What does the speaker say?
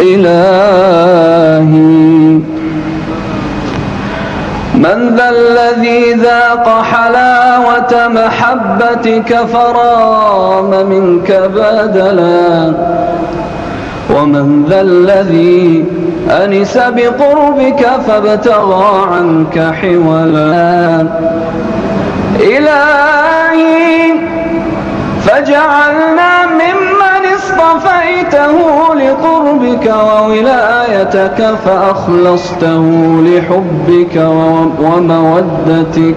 إلهي. من ذا الذي ذاق حلاوة محبتك فرام منك بدلا. ومن ذا الذي أنس بقربك فابتغى عنك حولا. إلهي فجعلنا لقربك وولايتك فأخلصته لحبك ومودتك.